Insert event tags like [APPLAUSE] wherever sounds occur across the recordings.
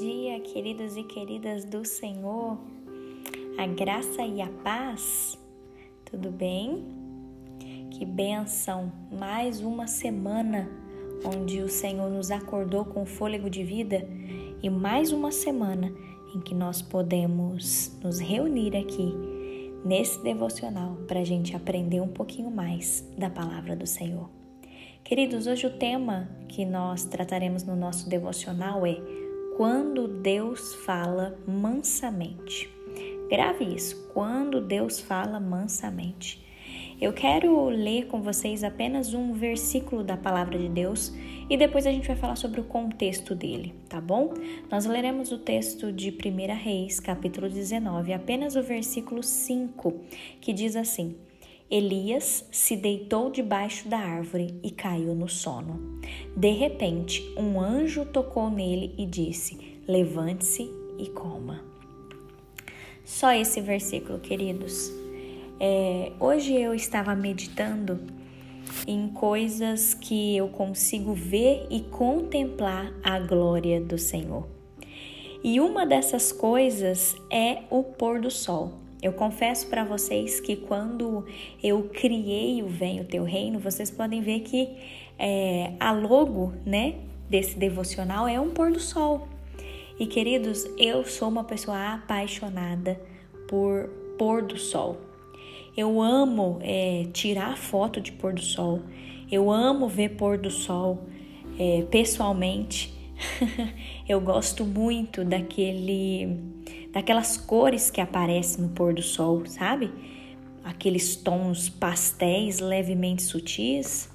dia, queridos e queridas do Senhor. A graça e a paz. Tudo bem? Que benção! Mais uma semana onde o Senhor nos acordou com fôlego de vida e mais uma semana em que nós podemos nos reunir aqui nesse devocional para a gente aprender um pouquinho mais da palavra do Senhor. Queridos, hoje o tema que nós trataremos no nosso devocional é quando Deus fala mansamente. Grave isso, quando Deus fala mansamente. Eu quero ler com vocês apenas um versículo da palavra de Deus e depois a gente vai falar sobre o contexto dele, tá bom? Nós leremos o texto de 1 Reis, capítulo 19, apenas o versículo 5, que diz assim: Elias se deitou debaixo da árvore e caiu no sono. De repente, um anjo tocou nele e disse: Levante-se e coma. Só esse versículo, queridos. É, hoje eu estava meditando em coisas que eu consigo ver e contemplar a glória do Senhor. E uma dessas coisas é o pôr do sol. Eu confesso para vocês que quando eu criei o Vem o Teu Reino, vocês podem ver que é, a logo né, desse devocional é um pôr do sol. E queridos, eu sou uma pessoa apaixonada por pôr do sol. Eu amo é, tirar foto de pôr do sol. Eu amo ver pôr do sol é, pessoalmente. [LAUGHS] eu gosto muito daquele daquelas cores que aparecem no pôr do sol, sabe? Aqueles tons pastéis levemente sutis.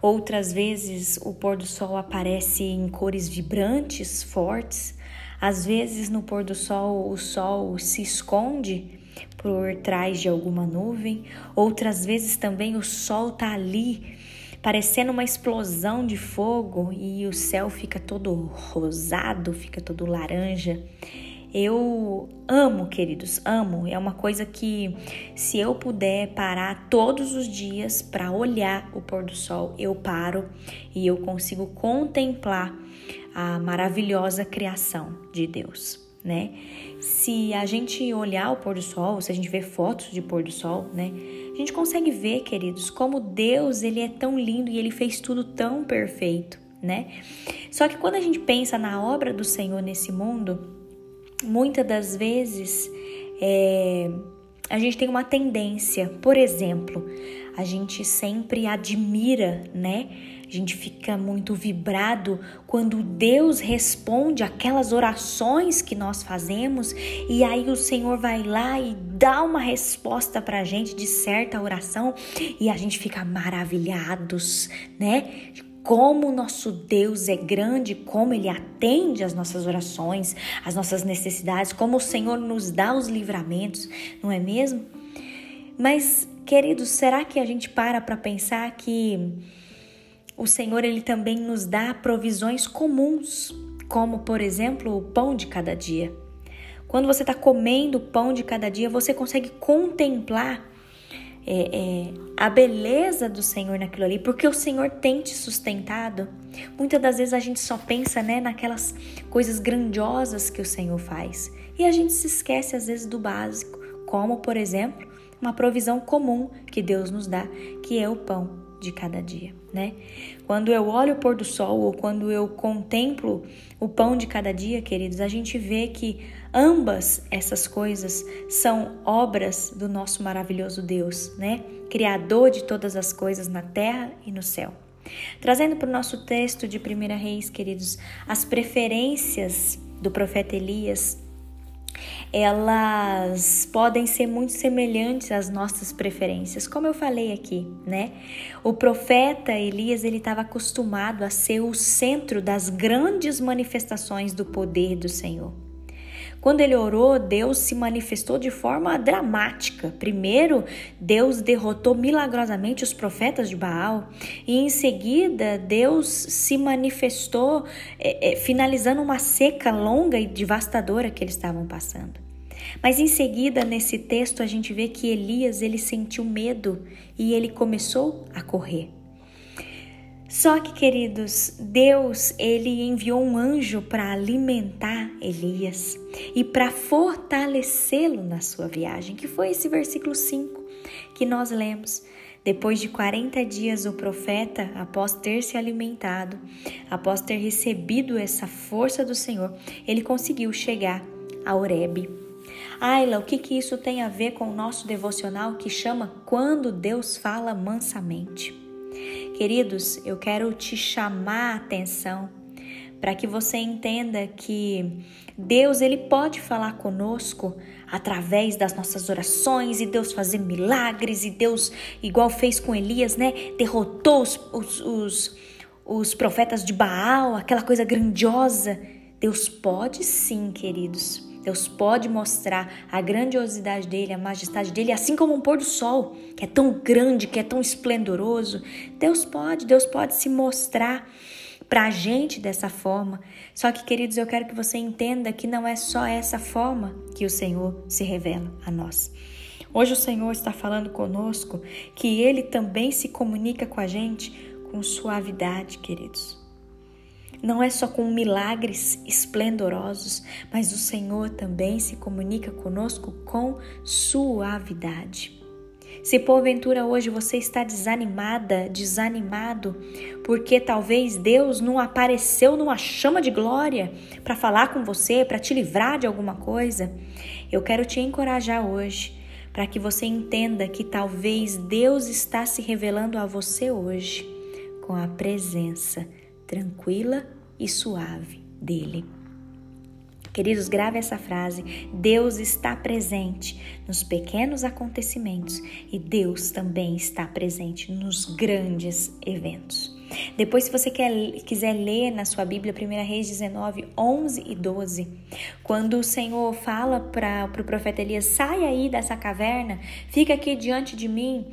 Outras vezes o pôr do sol aparece em cores vibrantes, fortes. Às vezes no pôr do sol o sol se esconde por trás de alguma nuvem. Outras vezes também o sol tá ali parecendo uma explosão de fogo e o céu fica todo rosado, fica todo laranja. Eu amo, queridos, amo. É uma coisa que, se eu puder parar todos os dias para olhar o pôr do sol, eu paro e eu consigo contemplar a maravilhosa criação de Deus, né? Se a gente olhar o pôr do sol, se a gente ver fotos de pôr do sol, né? A gente consegue ver, queridos, como Deus ele é tão lindo e ele fez tudo tão perfeito, né? Só que quando a gente pensa na obra do Senhor nesse mundo, muitas das vezes é, a gente tem uma tendência, por exemplo, a gente sempre admira, né? A gente fica muito vibrado quando Deus responde aquelas orações que nós fazemos e aí o Senhor vai lá e dá uma resposta pra gente de certa oração e a gente fica maravilhados, né? Como nosso Deus é grande, como ele atende às nossas orações, às nossas necessidades, como o Senhor nos dá os livramentos, não é mesmo? Mas, queridos, será que a gente para para pensar que o Senhor ele também nos dá provisões comuns, como por exemplo o pão de cada dia? Quando você está comendo o pão de cada dia, você consegue contemplar é, é, a beleza do Senhor naquilo ali, porque o Senhor tem te sustentado. Muitas das vezes a gente só pensa né, naquelas coisas grandiosas que o Senhor faz e a gente se esquece às vezes do básico, como por exemplo uma provisão comum que Deus nos dá, que é o pão de cada dia, né? Quando eu olho o pôr do sol ou quando eu contemplo o pão de cada dia, queridos, a gente vê que ambas essas coisas são obras do nosso maravilhoso Deus, né? Criador de todas as coisas na terra e no céu. Trazendo para o nosso texto de 1 Reis, queridos, as preferências do profeta Elias elas podem ser muito semelhantes às nossas preferências, como eu falei aqui, né? O profeta Elias, ele estava acostumado a ser o centro das grandes manifestações do poder do Senhor. Quando ele orou, Deus se manifestou de forma dramática. Primeiro, Deus derrotou milagrosamente os profetas de Baal, e em seguida, Deus se manifestou, é, é, finalizando uma seca longa e devastadora que eles estavam passando. Mas em seguida, nesse texto, a gente vê que Elias ele sentiu medo e ele começou a correr. Só que, queridos, Deus, ele enviou um anjo para alimentar Elias e para fortalecê-lo na sua viagem, que foi esse versículo 5 que nós lemos. Depois de 40 dias, o profeta, após ter se alimentado, após ter recebido essa força do Senhor, ele conseguiu chegar a Horebe. Ayla, o que, que isso tem a ver com o nosso devocional que chama Quando Deus Fala Mansamente? Queridos, eu quero te chamar a atenção para que você entenda que Deus ele pode falar conosco através das nossas orações e Deus fazer milagres e Deus igual fez com Elias, né? Derrotou os, os, os, os profetas de Baal, aquela coisa grandiosa. Deus pode sim, queridos. Deus pode mostrar a grandiosidade dele, a majestade dele, assim como um pôr do sol, que é tão grande, que é tão esplendoroso. Deus pode, Deus pode se mostrar para a gente dessa forma. Só que, queridos, eu quero que você entenda que não é só essa forma que o Senhor se revela a nós. Hoje o Senhor está falando conosco que Ele também se comunica com a gente com suavidade, queridos. Não é só com milagres esplendorosos, mas o Senhor também se comunica conosco com suavidade. Se porventura hoje você está desanimada, desanimado, porque talvez Deus não apareceu numa chama de glória para falar com você, para te livrar de alguma coisa, eu quero te encorajar hoje para que você entenda que talvez Deus está se revelando a você hoje com a presença tranquila e suave dele. Queridos, grave essa frase: Deus está presente nos pequenos acontecimentos e Deus também está presente nos grandes eventos. Depois, se você quer, quiser ler na sua Bíblia, 1 Reis 19, 11 e 12, quando o Senhor fala para o pro profeta Elias: sai aí dessa caverna, fica aqui diante de mim.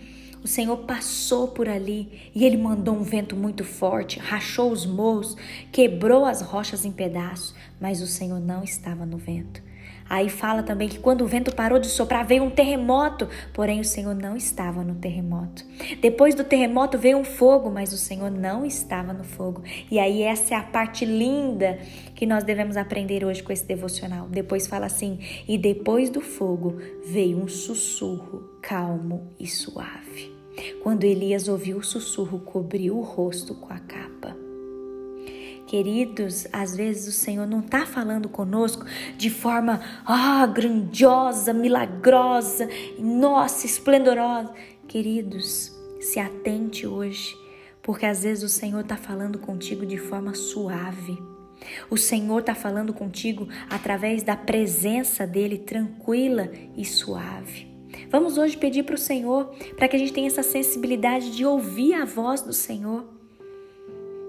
O Senhor passou por ali e ele mandou um vento muito forte, rachou os morros, quebrou as rochas em pedaços, mas o Senhor não estava no vento. Aí fala também que quando o vento parou de soprar, veio um terremoto, porém o Senhor não estava no terremoto. Depois do terremoto veio um fogo, mas o Senhor não estava no fogo. E aí essa é a parte linda que nós devemos aprender hoje com esse devocional. Depois fala assim: "E depois do fogo veio um sussurro calmo e suave". Quando Elias ouviu o sussurro, cobriu o rosto com a capa. Queridos, às vezes o Senhor não está falando conosco de forma ah, grandiosa, milagrosa, nossa, esplendorosa. Queridos, se atente hoje, porque às vezes o Senhor está falando contigo de forma suave. O Senhor está falando contigo através da presença dele tranquila e suave. Vamos hoje pedir para o Senhor para que a gente tenha essa sensibilidade de ouvir a voz do Senhor,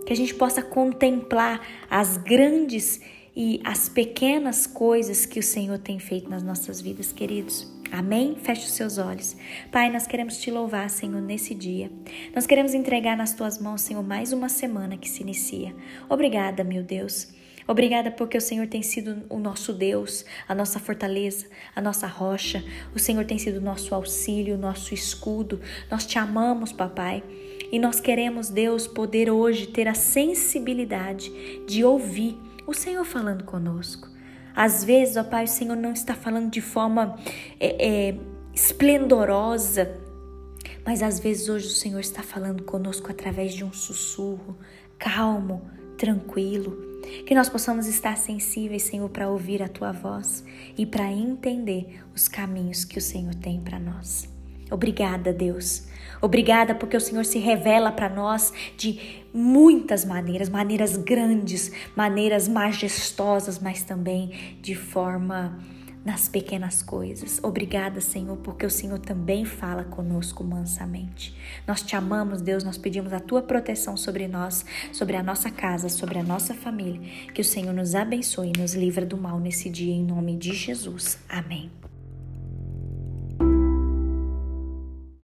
que a gente possa contemplar as grandes e as pequenas coisas que o Senhor tem feito nas nossas vidas, queridos. Amém? Feche os seus olhos. Pai, nós queremos te louvar, Senhor, nesse dia. Nós queremos entregar nas tuas mãos, Senhor, mais uma semana que se inicia. Obrigada, meu Deus. Obrigada porque o Senhor tem sido o nosso Deus, a nossa fortaleza, a nossa rocha. O Senhor tem sido o nosso auxílio, o nosso escudo. Nós te amamos, papai. E nós queremos, Deus, poder hoje ter a sensibilidade de ouvir o Senhor falando conosco. Às vezes, ó Pai, o Senhor não está falando de forma é, é, esplendorosa, mas às vezes hoje o Senhor está falando conosco através de um sussurro calmo, tranquilo. Que nós possamos estar sensíveis, Senhor, para ouvir a tua voz e para entender os caminhos que o Senhor tem para nós. Obrigada, Deus. Obrigada porque o Senhor se revela para nós de muitas maneiras, maneiras grandes, maneiras majestosas, mas também de forma nas pequenas coisas. Obrigada, Senhor, porque o Senhor também fala conosco mansamente. Nós te amamos, Deus, nós pedimos a tua proteção sobre nós, sobre a nossa casa, sobre a nossa família. Que o Senhor nos abençoe e nos livra do mal nesse dia, em nome de Jesus. Amém.